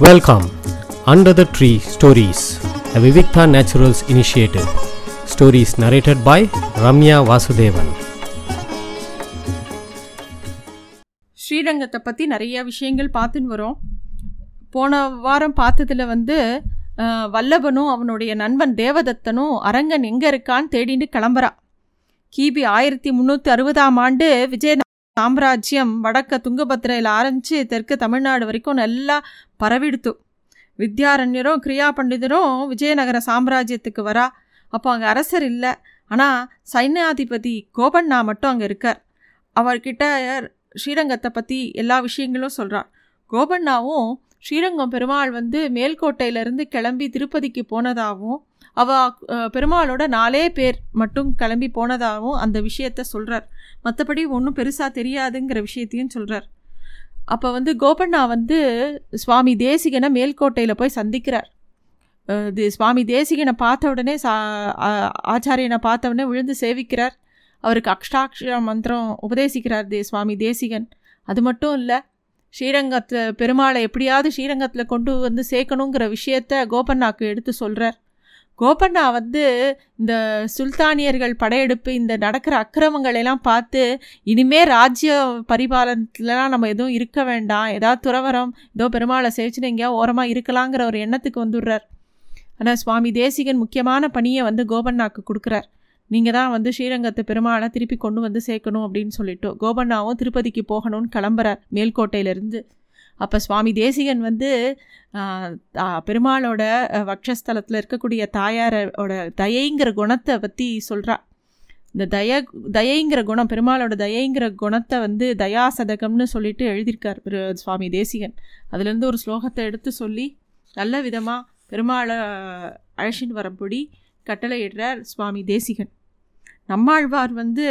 Welcome under the tree stories the Vivikta naturals initiative Stories narrated by Ramya Vasudevan ஸ்ரீரங்கத்தை பற்றி நிறைய விஷயங்கள் பார்த்துன்னு வரோம். போன வாரம் பார்த்ததுல வந்து அஹ், வல்லபனும் அவனுடைய நண்பன் தேவதத்தனும் அரங்கன் எங்கே இருக்கான்னு தேடிட்டு கிளம்புறா. கிபி ஆயிரத்தி முந்நூற்றி அறுபதாம் ஆண்டு சாம்ராஜ்யம் வடக்க துங்கபத்திரையில் ஆரம்பித்து தெற்கு தமிழ்நாடு வரைக்கும் நல்லா பரவிடுத்து. வித்யாரண்யரும் கிரியா பண்டிதரும் விஜயநகர சாம்ராஜ்யத்துக்கு வரா. அப்போ அங்கே அரசர் இல்லை. ஆனால் சைன்யாதிபதி கோபண்ணா மட்டும் அங்கே இருக்கார். அவர்கிட்ட ஸ்ரீரங்கத்தை பற்றி எல்லா விஷயங்களும் சொல்கிறார் கோபண்ணாவும் ஸ்ரீரங்கம் பெருமாள் வந்து மேல்கோட்டையிலேருந்து கிளம்பி திருப்பதிக்கு போனதாகவும் அவ பெருமாளோட நாலே பேர் மட்டும் கிளம்பி போனதாகவும் அந்த விஷயத்த சொல்கிறார் மற்றபடி ஒன்றும் பெருசாக தெரியாதுங்கிற விஷயத்தையும் சொல்கிறார் அப்போ வந்து கோபண்ணா வந்து சுவாமி தேசிகனை மேல்கோட்டையில் போய் சந்திக்கிறார். இது சுவாமி தேசிகனை பார்த்த உடனே சா ஆ- ஆச்சாரியனை பார்த்த உடனே விழுந்து சேவிக்கிறார். அவருக்கு அக்ஷாட்சர மந்திரம் உபதேசிக்கிறார் தே சுவாமி தேசிகன். அது மட்டும் இல்லை ஸ்ரீரங்கத்தில் பெருமாளை எப்படியாவது ஸ்ரீரங்கத்தில் கொண்டு வந்து சேர்க்கணுங்கிற விஷயத்த கோபண்ணாக்கு எடுத்து சொல்கிறார் கோபண்ணா வந்து இந்த சுல்தானியர்கள் படையெடுப்பு இந்த நடக்கிற அக்கிரமங்கள் எல்லாம் பார்த்து இனிமே ராஜ்ய பரிபாலனத்துலலாம் நம்ம எதுவும் இருக்க வேண்டாம். ஏதாவது துறவரம் ஏதோ பெருமாளை சேவிச்சுன்னு எங்கேயா ஓரமாக இருக்கலாங்கிற ஒரு எண்ணத்துக்கு வந்துடுறார். ஆனால் சுவாமி தேசிகன் முக்கியமான பணியை வந்து கோபண்ணாக்கு கொடுக்குறார். நீங்கள் தான் வந்து ஸ்ரீரங்கத்தை பெருமாளை திருப்பி கொண்டு வந்து சேர்க்கணும் அப்படின்னு சொல்லிட்டு கோபண்ணாவும் திருப்பதிக்கு போகணும்னு கிளம்புறார் மேல்கோட்டையிலேருந்து. அப்போ சுவாமி தேசிகன் வந்து பெருமாளோட வக்ஷஸ்தலத்தில் இருக்கக்கூடிய தாயாரோட தயைங்கிற குணத்தை பற்றி சொல்கிறா இந்த தய தயைங்கிற குணம் பெருமாளோட தயைங்கிற குணத்தை வந்து தயாசதகம்னு சொல்லிட்டு எழுதியிருக்கார் பெரு- சுவாமி தேசிகன். அதுலேருந்து ஒரு ஸ்லோகத்தை எடுத்து சொல்லி நல்ல விதமாக பெருமாளை அழைச்சின்னு வரப்படி கட்டளையிடுறார் சுவாமி தேசிகன். நம்மாழ்வார் வந்து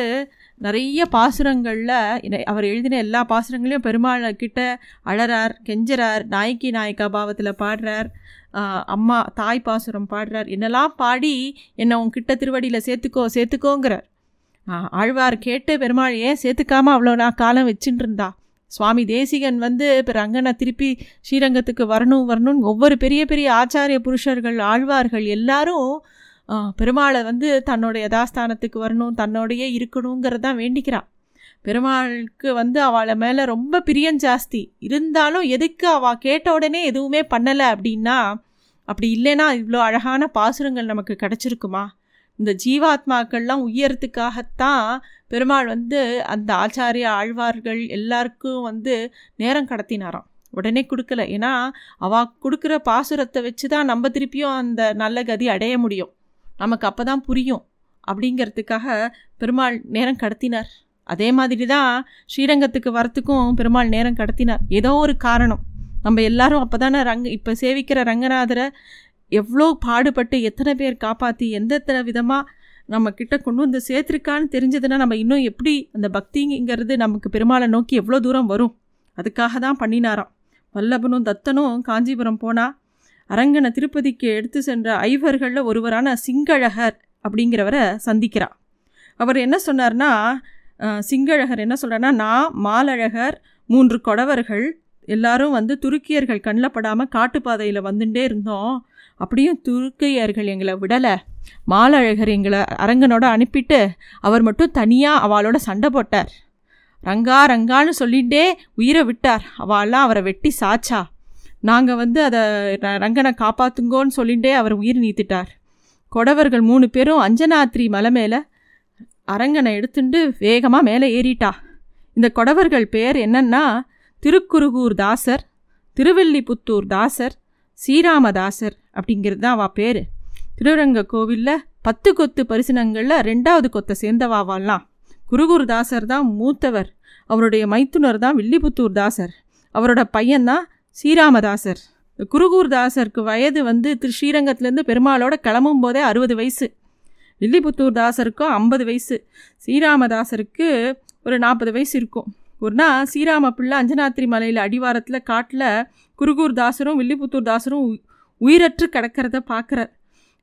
நிறைய பாசுரங்களில் அவர் எழுதின எல்லா பாசுரங்களையும் பெருமாள் கிட்ட அழறார் கெஞ்சுறார் நாயக்கி நாயக்கா பாவத்தில் பாடுறார் அம்மா தாய் பாசுரம் பாடுறார் என்னெல்லாம் பாடி என்னை உங்ககிட்ட திருவடியில் சேர்த்துக்கோ சேர்த்துக்கோங்கிறார். ஆழ்வார் கேட்டு பெருமாள் ஏன் சேர்த்துக்காமல் அவ்வளோ நான் காலம் வச்சுட்டு இருந்தா சுவாமி தேசிகன் வந்து இப்போ ரங்கனை திருப்பி ஸ்ரீரங்கத்துக்கு வரணும் வரணும்னு ஒவ்வொரு பெரிய பெரிய ஆச்சாரிய புருஷர்கள் ஆழ்வார்கள் எல்லாரும் பெருமாளை வந்து தன்னோட யதாஸ்தானத்துக்கு வரணும் தன்னோடையே இருக்கணுங்கிறதான் வேண்டிக்கிறான் பெருமாளுக்கு வந்து அவளை மேலே ரொம்ப பிரியம் ஜாஸ்தி. இருந்தாலும் எதுக்கு அவள் கேட்ட உடனே எதுவுமே பண்ணலை அப்படின்னா அப்படி இல்லைன்னா இவ்வளோ அழகான பாசுரங்கள் நமக்கு கிடச்சிருக்குமா? இந்த ஜீவாத்மாக்கள்லாம் உயரத்துக்காகத்தான் பெருமாள் வந்து அந்த ஆச்சாரிய ஆழ்வார்கள் எல்லாருக்கும் வந்து நேரம் கடத்தினாராம். உடனே கொடுக்கல. ஏன்னா அவள் கொடுக்குற பாசுரத்தை வச்சு தான் நம்ம திருப்பியும் அந்த நல்ல கதி அடைய முடியும். நமக்கு அப்போ தான் புரியும். அப்படிங்கிறதுக்காக பெருமாள் நேரம் கடத்தினார். அதே மாதிரி தான் ஸ்ரீரங்கத்துக்கு வரத்துக்கும் பெருமாள் நேரம் கடத்தினார். ஏதோ ஒரு காரணம். நம்ம எல்லாரும் அப்போ தானே ரங்க இப்போ சேவிக்கிற ரங்கநாதரை எவ்வளோ பாடுபட்டு எத்தனை பேர் காப்பாற்றி எந்தெத்தனை விதமாக நம்ம கிட்ட கொண்டு வந்து சேர்த்துருக்கான்னு தெரிஞ்சதுன்னா நம்ம இன்னும் எப்படி அந்த பக்திங்கிறது நமக்கு பெருமாளை நோக்கி எவ்வளோ தூரம் வரும்? அதுக்காக தான் பண்ணினாராம். வல்லபனும் தத்தனும் காஞ்சிபுரம் போனால் அரங்கனை திருப்பதிக்கு எடுத்து சென்ற ஐவர்களில் ஒருவரான சிங்களழகர் அப்படிங்கிறவரை சந்திக்கிறார் அவர் என்ன சொன்னார்னா அஹ், சிங்களழகர் என்ன சொல்கிறார்னா நான் மாலழகர் மூன்று கொடவர்கள் எல்லாரும் வந்து துருக்கியர்கள் கண்ணில் படாமல் காட்டுப்பாதையில் வந்துட்டே இருந்தோம். அப்படியும் துருக்கியர்கள் எங்களை விடலை. மாலழகர் எங்களை அரங்கனோட அனுப்பிட்டு அவர் மட்டும் தனியாக அவளோட சண்டை போட்டார். ரங்கா ரங்கான்னு சொல்லிகிட்டே உயிரை விட்டார். அவள்லாம் அவரை வெட்டி சாச்சா. நாங்கள் வந்து அதை ர- ரங்கனை காப்பாற்றுங்கோன்னு சொல்லிகிட்டே அவர் உயிர் நீத்திட்டார். கொடவர்கள் மூணு பேரும் அஞ்சனாத்திரி மலை மேலே அரங்கனை எடுத்துட்டு வேகமாக மேலே ஏறிட்டா. இந்த கொடவர்கள் பேர் என்னன்னா திருக்குருகூர் தாசர் திருவெல்லிபுத்தூர் தாசர் ஸ்ரீராமதாசர் அப்படிங்கிறது தான் அவள் பேர். திருவரங்க கோவிலில் பத்து கொத்து பரிசனங்களில் ரெண்டாவது கொத்தை சேர்ந்தவாவாலாம் குருகூர் தாசர் தான் மூத்தவர். அவருடைய மைத்துனர் தான் வில்லிபுத்தூர் தாசர். அவரோட பையன்தான் ஸ்ரீராமதாசர். குருகூர் தாசருக்கு வயது வந்து திரு ஸ்ரீரங்கத்துலேருந்து பெருமாளோட கிளம்பும் போதே அறுபது வயசு. வில்லிபுத்தூர் தாசருக்கும் ஐம்பது வயசு. ஸ்ரீராமதாசருக்கு ஒரு நாற்பது வயசு இருக்கும். ஒரு நாள் ஸ்ரீராம பிள்ளை அஞ்சனாத்திரி மலையில் அடிவாரத்தில் காட்டில் குருகூர் தாசரும் வில்லிபுத்தூர் தாசரும் உ- உயிரற்று கிடக்கிறத பார்க்குறார்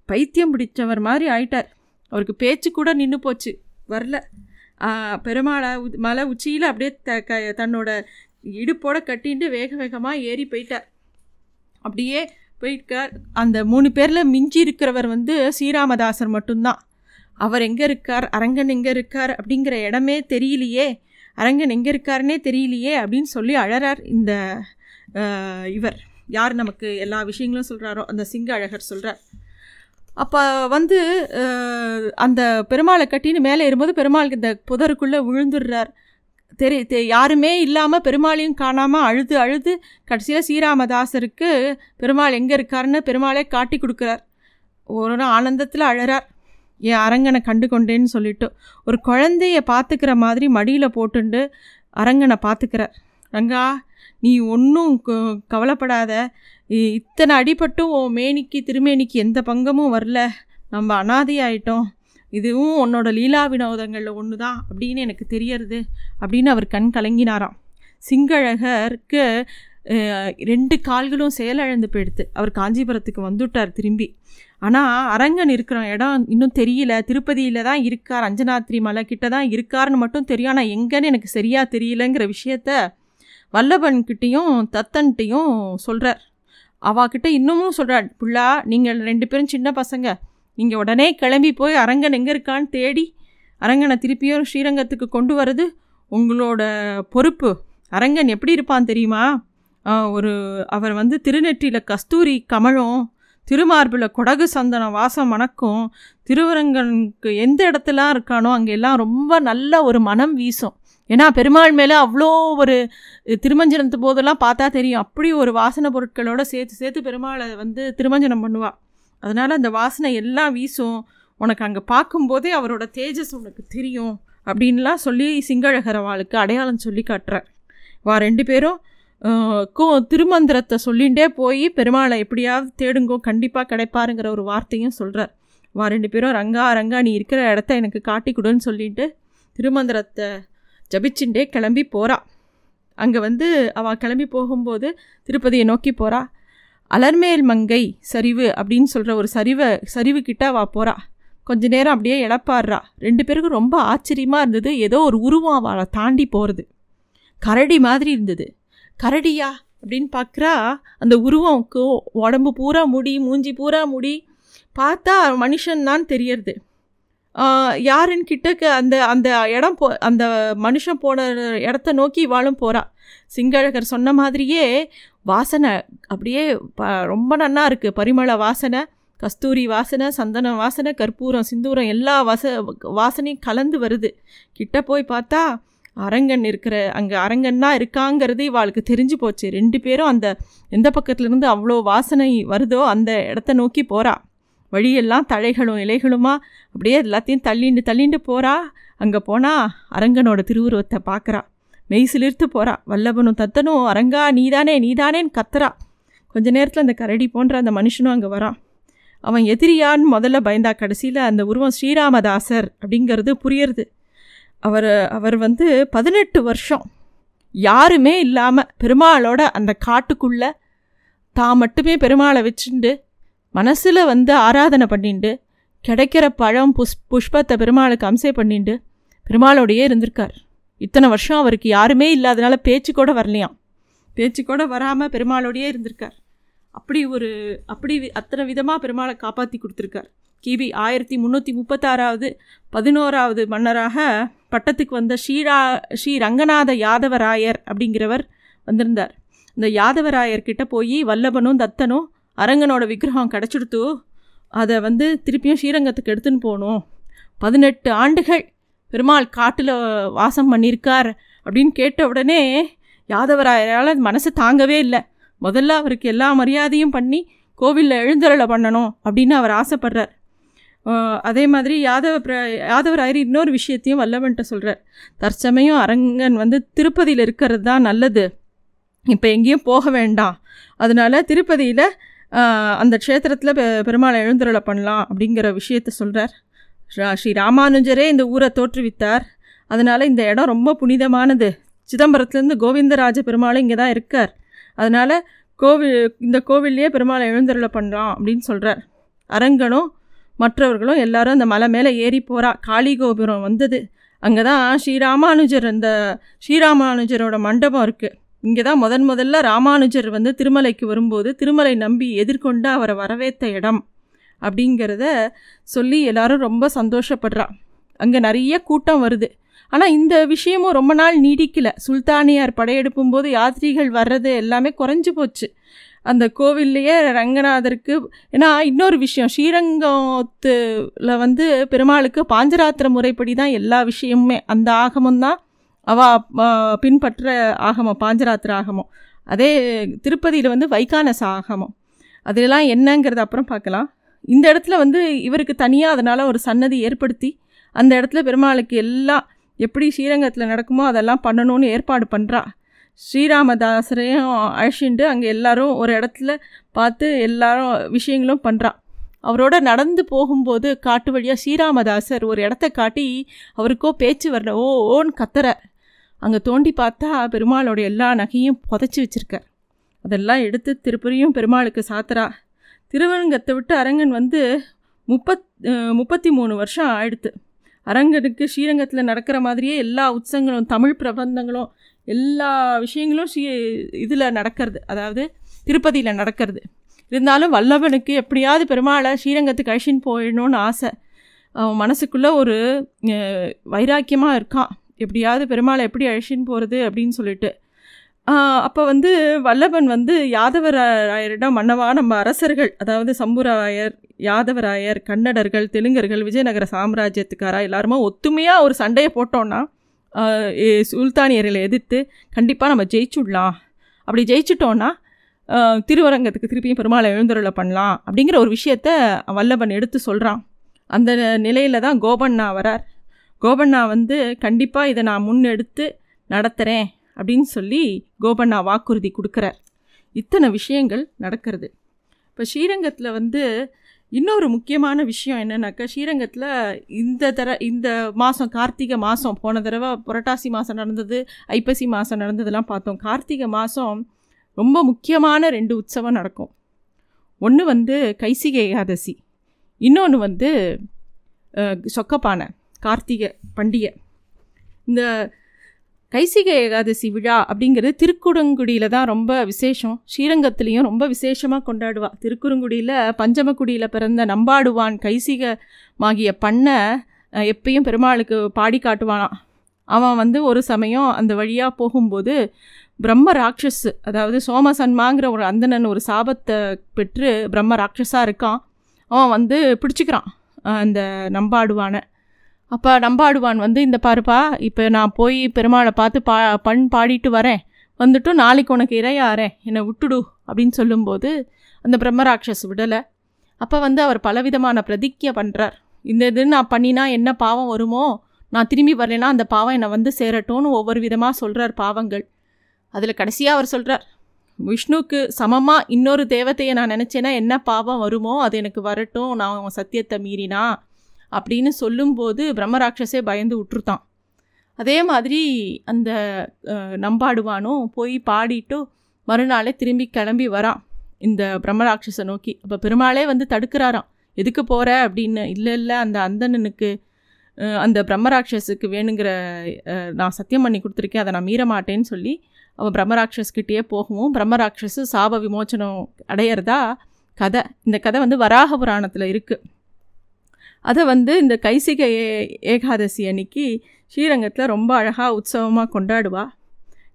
பைத்தியம் பிடிச்சவர் மாதிரி ஆயிட்டார். அவருக்கு பேச்சு கூட நின்று போச்சு. வரல. பெருமாளை உ- மலை உச்சியில் அப்படியே த க தன்னோட இடுப்போட கட்டின்ட்டு வேக வேகமாக ஏறி போயிட்டார். அப்படியே போயிருக்கார். அந்த மூணு பேரில் மிஞ்சி இருக்கிறவர் வந்து ஸ்ரீராமதாசர் மட்டும்தான். அவர் எங்கே இருக்கார்? அரங்கன் எங்கே இருக்கார்? அப்படிங்கிற இடமே தெரியலையே. அரங்கன் எங்கே இருக்காருன்னே தெரியலையே அப்படின்னு சொல்லி அழறார் இந்த இவர். யார் நமக்கு எல்லா விஷயங்களும் சொல்கிறாரோ அந்த சிங்க அழகர் சொல்கிறார் அப்போ வந்து அந்த பெருமாளை கட்டின்னு மேலே ஏறும்போது பெருமாளுக்கு இந்த புதருக்குள்ளே விழுந்துடுறார். தெரி தெ யாருமே இல்லாமல் பெருமாளையும் காணாமல் அழுது அழுது கடைசியில் ஸ்ரீராமதாசருக்கு பெருமாள் எங்கே இருக்காருன்னு பெருமாளே காட்டி கொடுக்குறார். ஒரு ஆனந்தத்தில் அழறார். என் அரங்கனை கண்டு கொண்டேன்னு சொல்லிட்டு ஒரு குழந்தைய பார்த்துக்கிற மாதிரி மடியில் போட்டுண்டு அரங்கனை பார்த்துக்கிறார் ரங்கா நீ ஒன்றும் கவலைப்படாத. இத்தனை அடிபட்டும் உன் மேனிக்கு திருமேனிக்கு எந்த பங்கமும் வரல. நம்ம அனாதையாயிட்டோம். இதுவும் உன்னோட லீலா வினோதங்களில் ஒன்று தான் அப்படின்னு எனக்கு தெரியறது அப்படின்னு அவர் கண் கலங்கினாராம். சிங்களகருக்கு ரெண்டு கால்களும் செயலழந்து போயிடுத்து. அவர் காஞ்சிபுரத்துக்கு வந்துட்டார் திரும்பி. ஆனால் அரங்கன் இருக்கிற இடம் இன்னும் தெரியல. திருப்பதியில் தான் இருக்கார். அஞ்சனாத்திரி மலை கிட்ட தான் இருக்காருன்னு மட்டும் தெரியும். ஆனால் எங்கன்னு எனக்கு சரியாக தெரியலங்கிற விஷயத்த வல்லபன்கிட்டையும் தத்தன்கிட்டையும் சொல்கிறார் அவாக்கிட்ட இன்னமும் சொல்கிறார் புள்ளா நீங்கள் ரெண்டு பேரும் சின்ன பசங்க. நீங்கள் உடனே கிளம்பி போய் அரங்கன் எங்கே இருக்கான்னு தேடி அரங்கனை திருப்பியும் ஸ்ரீரங்கத்துக்கு கொண்டு வர்றது உங்களோட பொறுப்பு. அரங்கன் எப்படி இருப்பான் தெரியுமா? ஒரு அவர் வந்து திருநெற்றியில் கஸ்தூரி கமழும் திருமார்பில் கொடகு சந்தனம் வாசம் மணக்கும் திருவரங்கனுக்கு எந்த இடத்துலாம் இருக்கானோ அங்கே எல்லாம் ரொம்ப நல்ல ஒரு மனம் வீசும். ஏன்னா பெருமாள் மேலே அவ்வளோ ஒரு திருமஞ்சனத்து போதெல்லாம் பார்த்தா தெரியும். அப்படி ஒரு வாசனை பொருட்களோடு சேர்த்து சேர்த்து பெருமாளை வந்து திருமஞ்சனம் பண்ணுவாள் அதனால் அந்த வாசனை எல்லாம் வீசும். உனக்கு அங்கே பார்க்கும்போதே அவரோட தேஜஸ் உனக்கு தெரியும் அப்படின்லாம் சொல்லி சிங்களகரவாளுக்கு அடையாளம் சொல்லி காட்டுறேன். வா ரெண்டு பேரும் கோ திருமந்திரத்தை சொல்லிகிட்டே போய் பெருமாளை எப்படியாவது தேடுங்கோ கண்டிப்பாக கிடைப்பாருங்கிற ஒரு வார்த்தையும் சொல்கிறார் வா ரெண்டு பேரும் ரங்கா ரங்கா நீ இருக்கிற இடத்த எனக்கு காட்டி கொடுன்னு சொல்லிட்டு திருமந்திரத்தை ஜபிச்சுட்டே கிளம்பி போகிறா அங்கே வந்து அவள் கிளம்பி போகும்போது திருப்பதியை நோக்கி போகிறா அலர்மேல் மங்கை சரிவு அப்படின்னு சொல்கிற ஒரு சரிவை சரிவு கிட்ட வா போகிறா கொஞ்ச நேரம் அப்படியே இழப்பாடுறா ரெண்டு பேருக்கும் ரொம்ப ஆச்சரியமாக இருந்தது. ஏதோ ஒரு உருவம் அவளை தாண்டி போகிறது கரடி மாதிரி இருந்தது. கரடியா அப்படின்னு பார்க்குறா அந்த உருவம்க்கு உடம்பு பூரா முடி மூஞ்சி பூரா முடி. பார்த்தா மனுஷன் தான் தெரியறது. யாருன்னு கிட்டக்க அந்த அந்த இடம் போ அந்த மனுஷன் போன இடத்த நோக்கி இவாளும் போகிறா சிங்களகர் சொன்ன மாதிரியே வாசனை அப்படியே ப ரொம்ப நன்னா இருக்குது பரிமள வாசனை கஸ்தூரி வாசனை சந்தன வாசனை கற்பூரம் சிந்தூரம் எல்லா வாச வாசனையும் கலந்து வருது. கிட்ட போய் பார்த்தா அரங்கன் இருக்கிற அங்கே அரங்கன்னா இருக்காங்கிறது இவாளுக்கு தெரிஞ்சு போச்சு. ரெண்டு பேரும் அந்த எந்த பக்கத்துலேருந்து அவ்வளோ வாசனை வருதோ அந்த இடத்த நோக்கி போகிறா வழியெல்லாம் தழைகளும் இலைகளுமா? அப்படியே எல்லாத்தையும் தள்ளிண்டு தள்ளிண்டு போகிறா அங்கே போனால் அரங்கனோட திருவுருவத்தை பார்க்குறா. மெய் சிலிர்த்து போகிறா வல்லபனும் தத்தனும் அரங்கா நீதானே நீதானேன்னு கத்துறா. கொஞ்ச நேரத்தில் அந்த கரடி போன்ற அந்த மனுஷனும் அங்கே வரான் அவன் எதிரியான்னு முதல்ல பயந்தா கடைசியில் அந்த உருவம் ஸ்ரீராமதாசர் அப்படிங்கிறது புரியுறது. அவர் அவர் வந்து பதினெட்டு வருஷம் யாருமே இல்லாமல் பெருமாளோட அந்த காட்டுக்குள்ளே தான் மட்டுமே பெருமாளை வச்சுண்டு மனசில் வந்து ஆராதனை பண்ணிண்டு கிடைக்கிற பழம் புஷ் புஷ்பத்தை பெருமாளுக்கு அம்சை பண்ணிண்டு பெருமாளோடையே இருந்திருக்கார். இத்தனை வருஷம் அவருக்கு யாருமே இல்லாதனால பேச்சு கூட வரலையாம். பேச்சு கூட வராமல் பெருமாளோடையே இருந்திருக்கார். அப்படி ஒரு அப்படி அத்தனை விதமாக பெருமாளை காப்பாற்றி கொடுத்துருக்கார். கிபி ஆயிரத்தி முந்நூற்றி முப்பத்தாறாவது பதினோராவது மன்னராக பட்டத்துக்கு வந்த ஸ்ரீரா ஸ்ரீ ரங்கநாத யாதவராயர் அப்படிங்கிறவர் வந்திருந்தார். இந்த யாதவராயர்கிட்ட போய் வல்லபனும் தத்தனும் அரங்கனோட விக்கிரகம் கிடச்சிடுத்து அதை வந்து திருப்பியும் ஸ்ரீரங்கத்துக்கு எடுத்துன்னு போகணும். பதினெட்டு ஆண்டுகள் பெருமாள் காட்டில் வாசம் பண்ணியிருக்கார் அப்படின்னு கேட்ட உடனே யாதவராயரால் மனசு தாங்கவே இல்லை. முதல்ல அவருக்கு எல்லா மரியாதையும் பண்ணி கோவிலில் எழுந்தருளை பண்ணணும் அப்படின்னு அவர் ஆசைப்படுறார். அதே மாதிரி யாதவ பிர யாதவராயர் இன்னொரு விஷயத்தையும் வல்லவன்ட்ட சொல்கிறார் தற்சமயம் அரங்கன் வந்து திருப்பதியில் இருக்கிறது தான் நல்லது. இப்போ எங்கேயும் போக வேண்டாம். அதனால் திருப்பதியில் அந்த க்ஷேத்திரத்தில் பெ பெருமாளை எழுந்தருளை பண்ணலாம் அப்படிங்கிற விஷயத்த சொல்கிறார் ஸ்ரீ ராமானுஜரே இந்த ஊரை தோற்றுவித்தார். அதனால் இந்த இடம் ரொம்ப புனிதமானது. சிதம்பரத்துலேருந்து கோவிந்தராஜ பெருமாள் இங்கே தான் இருக்கார். அதனால் கோவில் இந்த கோவில்லையே பெருமாளை எழுந்தருளை பண்ணலாம் அப்படின்னு சொல்கிறார் அரங்கனும் மற்றவர்களும் எல்லாரும் அந்த மலை மேலே ஏறி போகிறா காளி கோபுரம் வந்தது. அங்கே தான் ஸ்ரீராமானுஜர் அந்த ஸ்ரீராமானுஜரோட மண்டபம் இருக்குது இங்கே தான் முதன் முதல்ல ராமானுஜர் வந்து திருமலைக்கு வரும்போது திருமலை நம்பி எதிர்கொண்டு அவரை வரவேற்ற இடம் அப்படிங்கிறத சொல்லி எல்லாரும் ரொம்ப சந்தோஷப்படுறா. அங்கே நிறைய கூட்டம் வருது. ஆனால் இந்த விஷயமும் ரொம்ப நாள் நீடிக்கல. சுல்தானியார் படையெடுப்பும் போது யாத்ரீகள் வர்றது எல்லாமே குறைஞ்சி போச்சு. அந்த கோவில்லையே ரங்கநாதருக்கு ஏன்னா இன்னொரு விஷயம் ஸ்ரீரங்கத்தில் வந்து பெருமாளுக்கு பாஞ்சராத்திர முறைப்படி தான் எல்லா விஷயமுமே. அந்த ஆகமும் தான் அவள் பின்பற்ற ஆகமம் பாஞ்சராத்திர ஆகமம் அதே திருப்பதியில் வந்து வைகானச ஆகமம் அதெல்லாம் என்னங்கிறது அப்புறம் பார்க்கலாம் இந்த இடத்துல வந்து இவருக்கு தனியாக அதனால் ஒரு சன்னதி ஏற்படுத்தி அந்த இடத்துல பெருமாளுக்கு எல்லாம் எப்படி ஸ்ரீரங்கத்தில் நடக்குமோ அதெல்லாம் பண்ணணும்னு ஏற்பாடு பண்ணுறா ஸ்ரீராமதாசரையும் அழைச்சிட்டு அங்கே எல்லாரும் ஒரு இடத்துல பார்த்து எல்லாரும் விஷயங்களும் பண்ணுறா அவரோட நடந்து போகும்போது காட்டு வழியாக ஸ்ரீராமதாசர் ஒரு இடத்த காட்டி அவருக்கோ பேச்சு வரல. ஓ ஓன்னு கத்துற. அங்கே தோண்டி பார்த்தா பெருமாளோட எல்லா நகையும் புதைச்சி வச்சுருக்கார் அதெல்லாம் எடுத்து திருப்பதியும் பெருமாளுக்கு சாத்துறா திருவரங்கத்தை விட்டு அரங்கன் வந்து முப்பத் முப்பத்தி மூணு வருஷம் ஆயிடுத்து. அரங்கனுக்கு ஸ்ரீரங்கத்தில் நடக்கிற மாதிரியே எல்லா உற்சவங்களும் தமிழ் பிரபந்தங்களும் எல்லா விஷயங்களும் ஸ்ரீ இதில் நடக்கிறது. அதாவது திருப்பதியில் நடக்கிறது. இருந்தாலும் வல்லவனுக்கு எப்படியாவது பெருமாளை ஸ்ரீரங்கத்துக்கு அழிச்சின்னு போயிடணும்னு ஆசை. அவன் மனசுக்குள்ளே ஒரு வைராக்கியமாக இருக்கான். எப்படியாவது பெருமாளை எப்படி அழிச்சின்னு போகிறது அப்படின்னு சொல்லிட்டு. அப்போ வந்து வல்லபன் வந்து யாதவராயரிடம் மன்னவா நம்ம அரசர்கள் அதாவது சம்புராயர் யாதவராயர் கன்னடர்கள் தெலுங்கர்கள் விஜயநகர சாம்ராஜ்யத்துக்காரா எல்லாருமே ஒத்துமையாக ஒரு சண்டையை போட்டோன்னா சுல்தானியர்களை எதிர்த்து கண்டிப்பாக நம்ம ஜெயிச்சுடலாம். அப்படி ஜெயிச்சிட்டோன்னா திருவரங்கத்துக்கு திருப்பியும் பெருமாளை எழுந்துருளை பண்ணலாம் அப்படிங்கிற ஒரு விஷயத்த வல்லபன் எடுத்து சொல்கிறான் அந்த நிலையில் தான் கோபண்ணா வரார். கோபண்ணா வந்து கண்டிப்பாக இதை நான் முன்னெடுத்து நடத்துகிறேன் அப்படின்னு சொல்லி கோபண்ணா வாக்குறுதி கொடுக்குறார். இத்தனை விஷயங்கள் நடக்கிறது. இப்போ ஸ்ரீரங்கத்தில் வந்து இன்னொரு முக்கியமான விஷயம் என்னென்னாக்கா ஸ்ரீரங்கத்தில் இந்த தர இந்த மாதம் கார்த்திகை மாதம் போன தடவை புரட்டாசி மாதம் நடந்தது ஐப்பசி மாதம் நடந்ததெல்லாம் பார்த்தோம். கார்த்திகை மாதம் ரொம்ப முக்கியமான ரெண்டு உற்சவம் நடக்கும். ஒன்று வந்து கைசிகை ஏகாதசி இன்னொன்று வந்து சொக்கப்பானை. கார்த்திகை பண்டிகை. இந்த கைசிகை ஏகாதசி விழா அப்படிங்கிறது திருக்குறங்குடியில் தான் ரொம்ப விசேஷம். ஸ்ரீரங்கத்துலேயும் ரொம்ப விசேஷமாக கொண்டாடுவா. திருக்குறங்குடியில் பஞ்சமக்குடியில் பிறந்த நம்பாடுவான் கைசிகமாகிய பண்ணை எப்பயும் பெருமாளுக்கு பாடி காட்டுவானான் அவன் வந்து ஒரு சமயம் அந்த வழியாக போகும்போது பிரம்ம ராட்சஸ் அதாவது சோமசன்மாங்கிற ஒரு அந்தணன் ஒரு சாபத்தை பெற்று பிரம்ம ராட்சஸாக இருக்கான். அவன் வந்து பிடிச்சிக்கிறான் அந்த நம்பாடுவானை. அப்போ நம்பாடுவான் வந்து இந்த பாருப்பா இப்போ நான் போய் பெருமாளை பார்த்து பா பண் பாடிட்டு வரேன். வந்துட்டு நாளைக்கு உனக்கு இறையாறேன் என்னை விட்டுடு அப்படின்னு சொல்லும்போது அந்த பிரம்மராட்சஸ் விடலை. அப்போ வந்து அவர் பலவிதமான பிரதிஜை பண்ணுறார் இந்த இது நான் பண்ணினா என்ன பாவம் வருமோ நான் திரும்பி வரலைன்னா அந்த பாவம் என்னை வந்து சேரட்டும்னு ஒவ்வொரு விதமாக சொல்கிறார் பாவங்கள். அதில் கடைசியாக அவர் சொல்கிறார் விஷ்ணுக்கு சமமாக இன்னொரு தேவத்தையை நான் நினச்சேன்னா என்ன பாவம் வருமோ அது எனக்கு வரட்டும். நான் சத்தியத்தை மீறினா அப்படின்னு சொல்லும்போது பிரம்மராட்சஸே பயந்து விட்டுருத்தான் அதே மாதிரி அந்த நம்பாடுவானும் போய் பாடிட்டு மறுநாளே திரும்பி கிளம்பி வரான் இந்த பிரம்மராட்சஸை நோக்கி. அப்போ பெருமாளே வந்து தடுக்கிறாராம். எதுக்கு போகிற அப்படின்னு. இல்லை இல்லை. அந்த அந்தணனுக்கு அந்த பிரம்மராட்சஸுக்கு வேணுங்கிற நான் சத்தியம் பண்ணி கொடுத்துருக்கேன். அதை நான் மீற மாட்டேன்னு சொல்லி அவன் பிரம்மராட்சஸ்கிட்டேயே போகவும் பிரம்மராட்சஸு சாப விமோச்சனம் அடையிறதா கதை. இந்த கதை வந்து வராக புராணத்தில் இருக்குது அதை வந்து இந்த கைசிகை ஏகாதசி அன்னைக்கு ஸ்ரீரங்கத்தில் ரொம்ப அழகாக உற்சவமாக கொண்டாடுவா.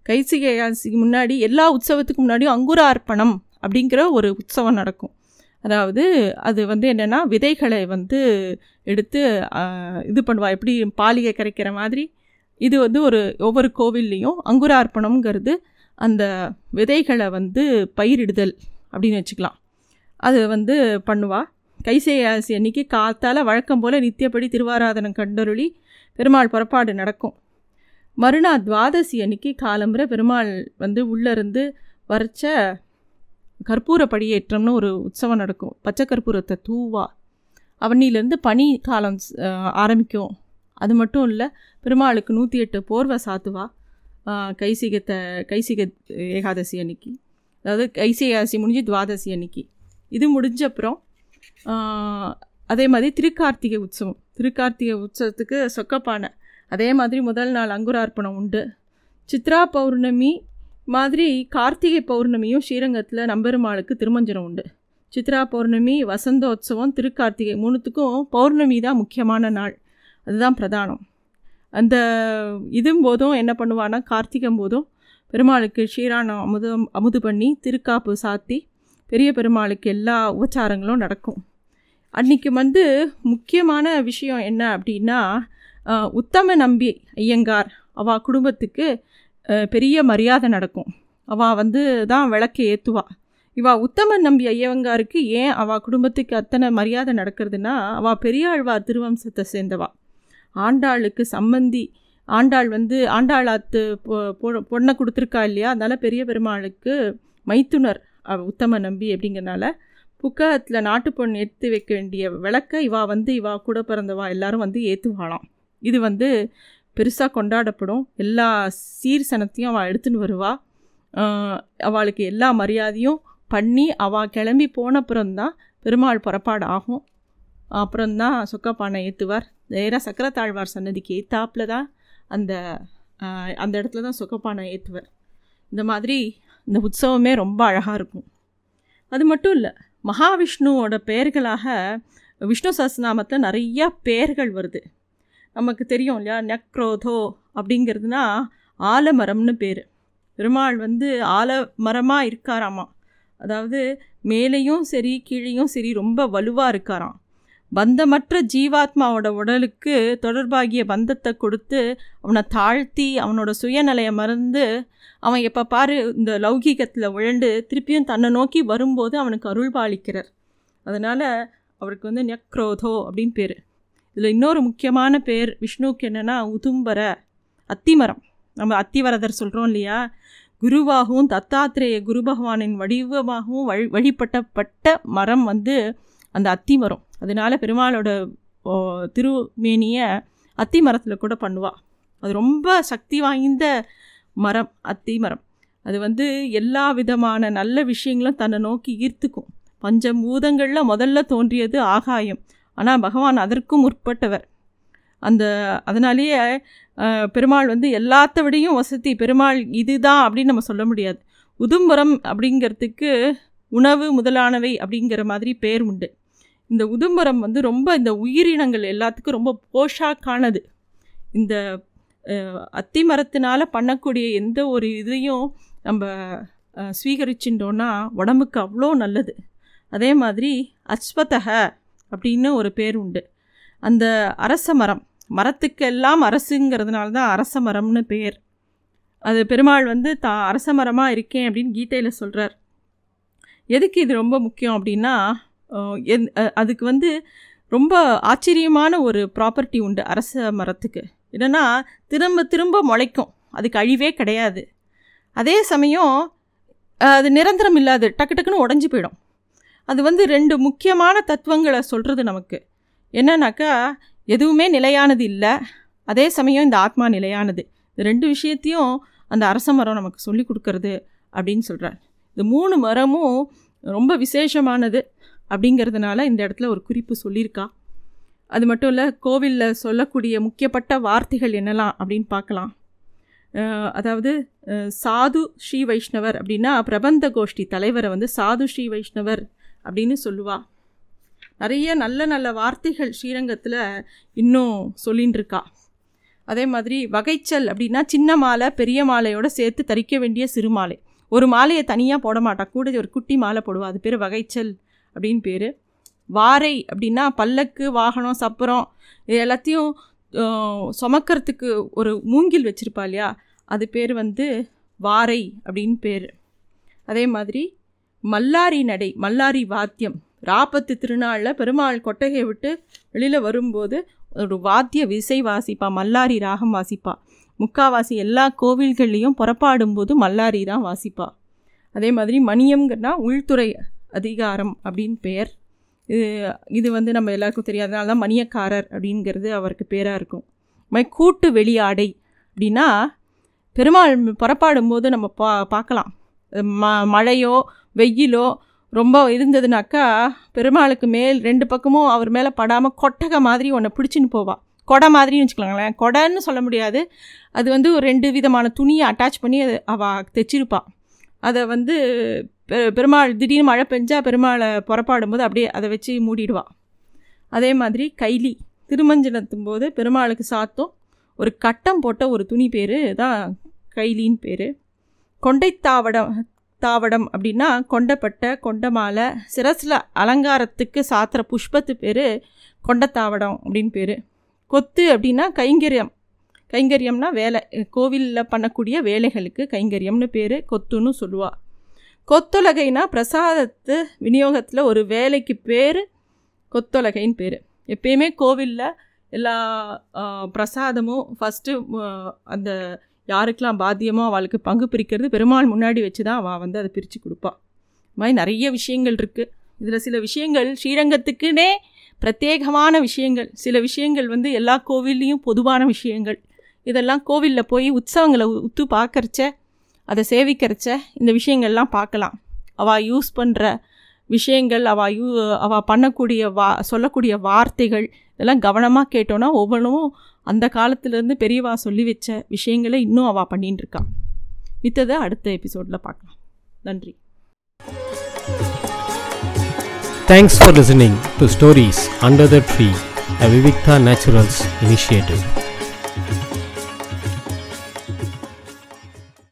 கைசிகை ஏகாதசிக்கு முன்னாடி எல்லா உற்சவத்துக்கு முன்னாடியும் அங்குரார்ப்பணம் அப்படிங்கிற ஒரு உற்சவம் நடக்கும். அதாவது அது வந்து என்னென்னா விதைகளை வந்து எடுத்து இது பண்ணுவாள் எப்படி பாலிகை கரைக்கிற மாதிரி. இது வந்து ஒரு ஒவ்வொரு கோவில்லையும் அங்குரார்ப்பணம்ங்கிறது அந்த விதைகளை வந்து பயிரிடுதல் அப்படின்னு வச்சுக்கலாம். அது வந்து பண்ணுவாள் கைசேயாசி அன்னைக்கு காத்தால் வழக்கம் போல் நித்தியப்படி திருவாராதனம் கண்டருளி பெருமாள் புறப்பாடு நடக்கும். மறுநாள் துவாதசி அன்னைக்கு காலம்புரை பெருமாள் வந்து உள்ளேருந்து வரைச்ச கற்பூர படியேற்றம்னு ஒரு உற்சவம் நடக்கும். பச்சை கற்பூரத்தை தூவா. அவனிலேருந்து பனி காலம் ஆரம்பிக்கும். அது மட்டும் இல்லை பெருமாளுக்கு நூற்றி எட்டு போர்வை சாத்துவா கைசிகத்தை கைசிக ஏகாதசி அன்னைக்கு. அதாவது கைசிகாசி முடிஞ்சு துவாதசி அன்னைக்கு. இது முடிஞ்ச அப்புறம் அதே மாதிரி திருக்கார்த்திகை உற்சவம். திருக்கார்த்திகை உற்சவத்துக்கு சொக்கப்பானை அதே மாதிரி முதல் நாள் அங்குரார்ப்பணம் உண்டு. சித்ரா பௌர்ணமி மாதிரி கார்த்திகை பௌர்ணமியும் ஸ்ரீரங்கத்தில் நம்பெருமாளுக்கு திருமஞ்சனம் உண்டு. சித்ரா பௌர்ணமி வசந்தோத்சவம் திருக்கார்த்திகை மூணுத்துக்கும் பௌர்ணமி தான் முக்கியமான நாள். அதுதான் பிரதானம். அந்த இதும் போதும் என்ன பண்ணுவான்னா கார்த்திகம் போதும் பெருமாளுக்கு ஷீரானம் அமுதம் அமுது பண்ணி திருக்காப்பு சாத்தி பெரிய பெருமாளுக்கு எல்லா உபச்சாரங்களும் நடக்கும். அன்றைக்கி வந்து முக்கியமான விஷயம் என்ன அப்படின்னா உத்தம நம்பி ஐயங்கார் அவ குடும்பத்துக்கு பெரிய மரியாதை நடக்கும். அவள் வந்து தான் விளக்கை ஏற்றுவா இவா உத்தம நம்பி ஐயங்காருக்கு ஏன் அவள் குடும்பத்துக்கு அத்தனை மரியாதை நடக்கிறதுனா அவள் பெரியாழ்வார் திருவம்சத்தை சேர்ந்தவா. ஆண்டாளுக்கு சம்மந்தி ஆண்டாள் வந்து ஆண்டாளாத்து பொ- பொ- பொண்ணை கொடுத்துருக்கா இல்லையா? அதனால் பெரிய பெருமாளுக்கு மைத்துனர் உத்தம நம்பி அப்படிங்கிறனால புக்ககத்தில் நாட்டு பொண்ணு ஏற்றி வைக்க வேண்டிய விளக்க இவா வந்து இவா கூட பிறந்தவா எல்லாரும் வந்து ஏற்றுவாளாம் இது வந்து பெருசாக கொண்டாடப்படும். எல்லா சீர்சனத்தையும் அவள் எடுத்துன்னு வருவா. அவளுக்கு எல்லா மரியாதையும் பண்ணி அவள் கிளம்பி போனப்புறம்தான் பெருமாள் புறப்பாடு ஆகும் அப்புறம்தான் சொக்கப்பானை ஏற்றுவார் நேராக சக்கரத்தாழ்வார் சன்னதிக்கு ஏத்தாப்பில் தான் அந்த அந்த இடத்துல தான் சொக்கப்பானை ஏற்றுவார் இந்த மாதிரி இந்த உற்சவமே ரொம்ப அழகாக இருக்கும். அது மட்டும் இல்லை மகாவிஷ்ணுவோட பெயர்களாக விஷ்ணு சஹஸ்ரநாமத்தில் நிறையா பெயர்கள் வருது. நமக்கு தெரியும் இல்லையா? நக்ரோதோ அப்படிங்கிறதுனா ஆலமரம்னு பேர். பெருமாள் வந்து ஆலமரமாக இருக்காராமா. அதாவது மேலேயும் சரி கீழேயும் சரி ரொம்ப வலுவாக இருக்காராம். பந்தமற்ற ஜீவாத்மாவோட உடலுக்கு தொடர்பாகிய பந்தத்தை கொடுத்து அவனை தாழ்த்தி அவனோட சுயநிலையை மறந்து அவன் எப்போ பாரு இந்த லௌகீகத்தில் உழண்டு திருப்பியும் தன்னை நோக்கி வரும்போது அவனுக்கு அருள் பாலிக்கிறார் அதனால் அவருக்கு வந்து நெக்ரோதோ அப்படின்னு பேர். இதில் இன்னொரு முக்கியமான பேர் விஷ்ணுவுக்கு என்னென்னா உதும்பர அத்திமரம். நம்ம அத்திவரதர் சொல்கிறோம் இல்லையா? குருவாகவும் தத்தாத்திரேய குரு பகவானின் வடிவமாகவும் வழி வழிபட்டப்பட்ட மரம் வந்து அந்த அத்தி மரம். அதனால பெருமாளோட ஓ, திருமேனியை அத்தி மரத்தில் கூட பண்ணுவாள் அது ரொம்ப சக்தி வாய்ந்த மரம் அத்தி மரம். அது வந்து எல்லா விதமான நல்ல விஷயங்களும் தன்னை நோக்கி ஈர்த்துக்கும். பஞ்சபூதங்களில் முதல்ல தோன்றியது ஆகாயம். ஆனால் பகவான் அதற்கும் முற்பட்டவர். அந்த அதனாலேயே பெருமாள் வந்து எல்லாத்த விடையும் வசதி பெருமாள் இதுதான் அப்படின்னு நம்ம சொல்ல முடியாது. உதும்பரம் அப்படிங்கிறதுக்கு உணவு முதலானவை அப்படிங்கிற மாதிரி பேர் உண்டு. இந்த உதும்பரம் வந்து ரொம்ப இந்த உயிரினங்கள் எல்லாத்துக்கும் ரொம்ப போஷாக்கானது. இந்த அத்தி மரத்தினால் பண்ணக்கூடிய எந்த ஒரு இதையும் நம்ம அஹ், ஸ்வீகரிச்சுட்டோன்னா உடம்புக்கு அவ்வளோ நல்லது. அதே மாதிரி அஸ்வத்தக அப்படின்னு ஒரு பேர் உண்டு. அந்த அரச மரம் மரத்துக்கெல்லாம் அரசுங்கிறதுனால தான் அரச மரம்னு பேர். அது பெருமாள் வந்து தா அரச மரமாக இருக்கேன் அப்படின்னு கீதையில் சொல்கிறார் எதுக்கு இது ரொம்ப முக்கியம் அப்படின்னா அதுக்கு வந்து ரொம்ப ஆச்சரியமான ஒரு ப்ராப்பர்ட்டி உண்டு அரச மரத்துக்கு. என்னென்னா திரும்ப திரும்ப முளைக்கும். அதுக்கு அழிவே கிடையாது. அதே சமயம் அது நிரந்தரம் இல்லாது டக்கு டக்குன்னு உடஞ்சி போயிடும். அது வந்து ரெண்டு முக்கியமான தத்துவங்களை சொல்கிறது நமக்கு. என்னன்னாக்கா எதுவுமே நிலையானது இல்லை. அதே சமயம் இந்த ஆத்மா நிலையானது. இந்த ரெண்டு விஷயத்தையும் அந்த அரச மரம் நமக்கு சொல்லி கொடுக்கறது அப்படின்னு சொல்கிறார் இந்த மூணு மரமும் ரொம்ப விசேஷமானது. அப்படிங்கிறதுனால இந்த இடத்துல ஒரு குறிப்பு சொல்லியிருக்கா. அது மட்டும் இல்லை கோவிலில் சொல்லக்கூடிய முக்கியப்பட்ட வார்த்தைகள் என்னலாம் அப்படின்னு பார்க்கலாம். அதாவது சாது ஸ்ரீ வைஷ்ணவர் அப்படின்னா பிரபந்த கோஷ்டி தலைவரை வந்து சாது ஸ்ரீ வைஷ்ணவர் அப்படின்னு சொல்லுவா. நிறைய நல்ல நல்ல வார்த்தைகள் ஸ்ரீரங்கத்தில் இன்னும் சொல்லின்னு இருக்கா அதே மாதிரி வகைச்சல் அப்படின்னா சின்ன மாலை பெரிய மாலையோட சேர்த்து தரிக்க வேண்டிய சிறு மாலை. ஒரு மாலையை தனியாக போட மாட்டா. கூட ஒரு குட்டி மாலை போடுவா. அது பேர் வகைச்சல். அப்படின்னு பேர். வாரை அப்படின்னா பல்லக்கு வாகனம் சப்பரம் இது எல்லாத்தையும் சுமக்கிறதுக்கு ஒரு மூங்கில் வச்சுருப்பா இல்லையா? அது பேர் வந்து வாரை அப்படின்னு பேர். அதே மாதிரி மல்லாரி நடை மல்லாரி வாத்தியம். ராப்பத்து திருநாளில் பெருமாள் கொட்டகையை விட்டு வெளியில் வரும்போது ஒரு வாத்திய விசை வாசிப்பா மல்லாரி ராகம் வாசிப்பா. முக்காவாசி எல்லா கோவில்கள்லேயும் புறப்பாடும்போது மல்லாரி தான் வாசிப்பா. அதே மாதிரி மணியம்ங்கன்னா உள்துறை அதிகாரம் அப்படின்னு பெயர். இது இது வந்து நம்ம எல்லாருக்கும் தெரியாதனால தான் மணியக்காரர் அப்படிங்கிறது அவருக்கு பேராக இருக்கும். இது மாதிரி கூட்டு வெளியாடை அப்படின்னா பெருமாள் புறப்பாடும் போது நம்ம பா பார்க்கலாம். ம மழையோ வெயிலோ ரொம்ப இருந்ததுனாக்கா பெருமாளுக்கு மேல் ரெண்டு பக்கமும் அவர் மேலே படாமல் கொட்டகை மாதிரி ஒன்றை பிடிச்சின்னு போவாள் கொடை மாதிரின்னு வச்சுக்கலாங்களேன் கொடைன்னு சொல்ல முடியாது. அது வந்து ஒரு ரெண்டு விதமான துணியை அட்டாச் பண்ணி அது அவள் தைச்சிருப்பாள் அதை வந்து பெ பெருமாள் திடீர்னு மழை பெஞ்சா பெருமாளை புறப்பாடும் போது அப்படியே அதை வச்சு மூடிடுவாள் அதே மாதிரி கைலி திருமஞ்சனத்தும் போது பெருமாளுக்கு சாத்தும். ஒரு கட்டம் போட்ட ஒரு துணி பேர் தான் கைலின்னு பேர். கொண்டைத்தாவடம் தாவடம் அப்படின்னா கொண்டப்பட்ட கொண்ட மாலை சிரசில் அலங்காரத்துக்கு சாத்துற புஷ்பத்து பேர் கொண்டத்தாவடம் அப்படின்னு பேர். கொத்து அப்படின்னா கைங்கரியம். கைங்கரியம்னா வேலை கோவிலில் பண்ணக்கூடிய வேலைகளுக்கு கைங்கரியம்னு பேர் கொத்துன்னு சொல்லுவாள் கொத்தொலகைனா பிரசாதத்து விநியோகத்தில் ஒரு வேலைக்கு பேர் கொத்தொலகைன்னு பேர். எப்பயுமே கோவிலில் எல்லா பிரசாதமும் ஃபஸ்ட்டு அந்த யாருக்கெல்லாம் பாத்தியமோ அவளுக்கு பங்கு பிரிக்கிறது பெருமாள் முன்னாடி வச்சு தான் அவள் வந்து அதை பிரித்து கொடுப்பாள் இது மாதிரி நிறைய விஷயங்கள் இருக்குது இதில் சில விஷயங்கள் ஸ்ரீரங்கத்துக்குனே பிரத்யேகமான விஷயங்கள். சில விஷயங்கள் வந்து எல்லா கோவில்லையும் பொதுவான விஷயங்கள். இதெல்லாம் கோவிலில் போய் உற்சவங்களை உத்து பார்க்கறச்ச அதை சேவிக்கிறச்ச இந்த விஷயங்கள்லாம் பார்க்கலாம். அவள் யூஸ் பண்ணுற விஷயங்கள் அவள் யூ அவள் பண்ணக்கூடிய வா சொல்லக்கூடிய வார்த்தைகள் இதெல்லாம் கவனமாக கேட்டோன்னா ஒவ்வொன்றும் அந்த காலத்துலேருந்து பெரியவா சொல்லி வச்ச விஷயங்களை இன்னும் அவள் பண்ணின்னு இருக்கா மித்ததை அடுத்த எபிசோடில் பார்க்கலாம். நன்றி. Thanks for listening to stories under the tree a Vivikta naturals initiative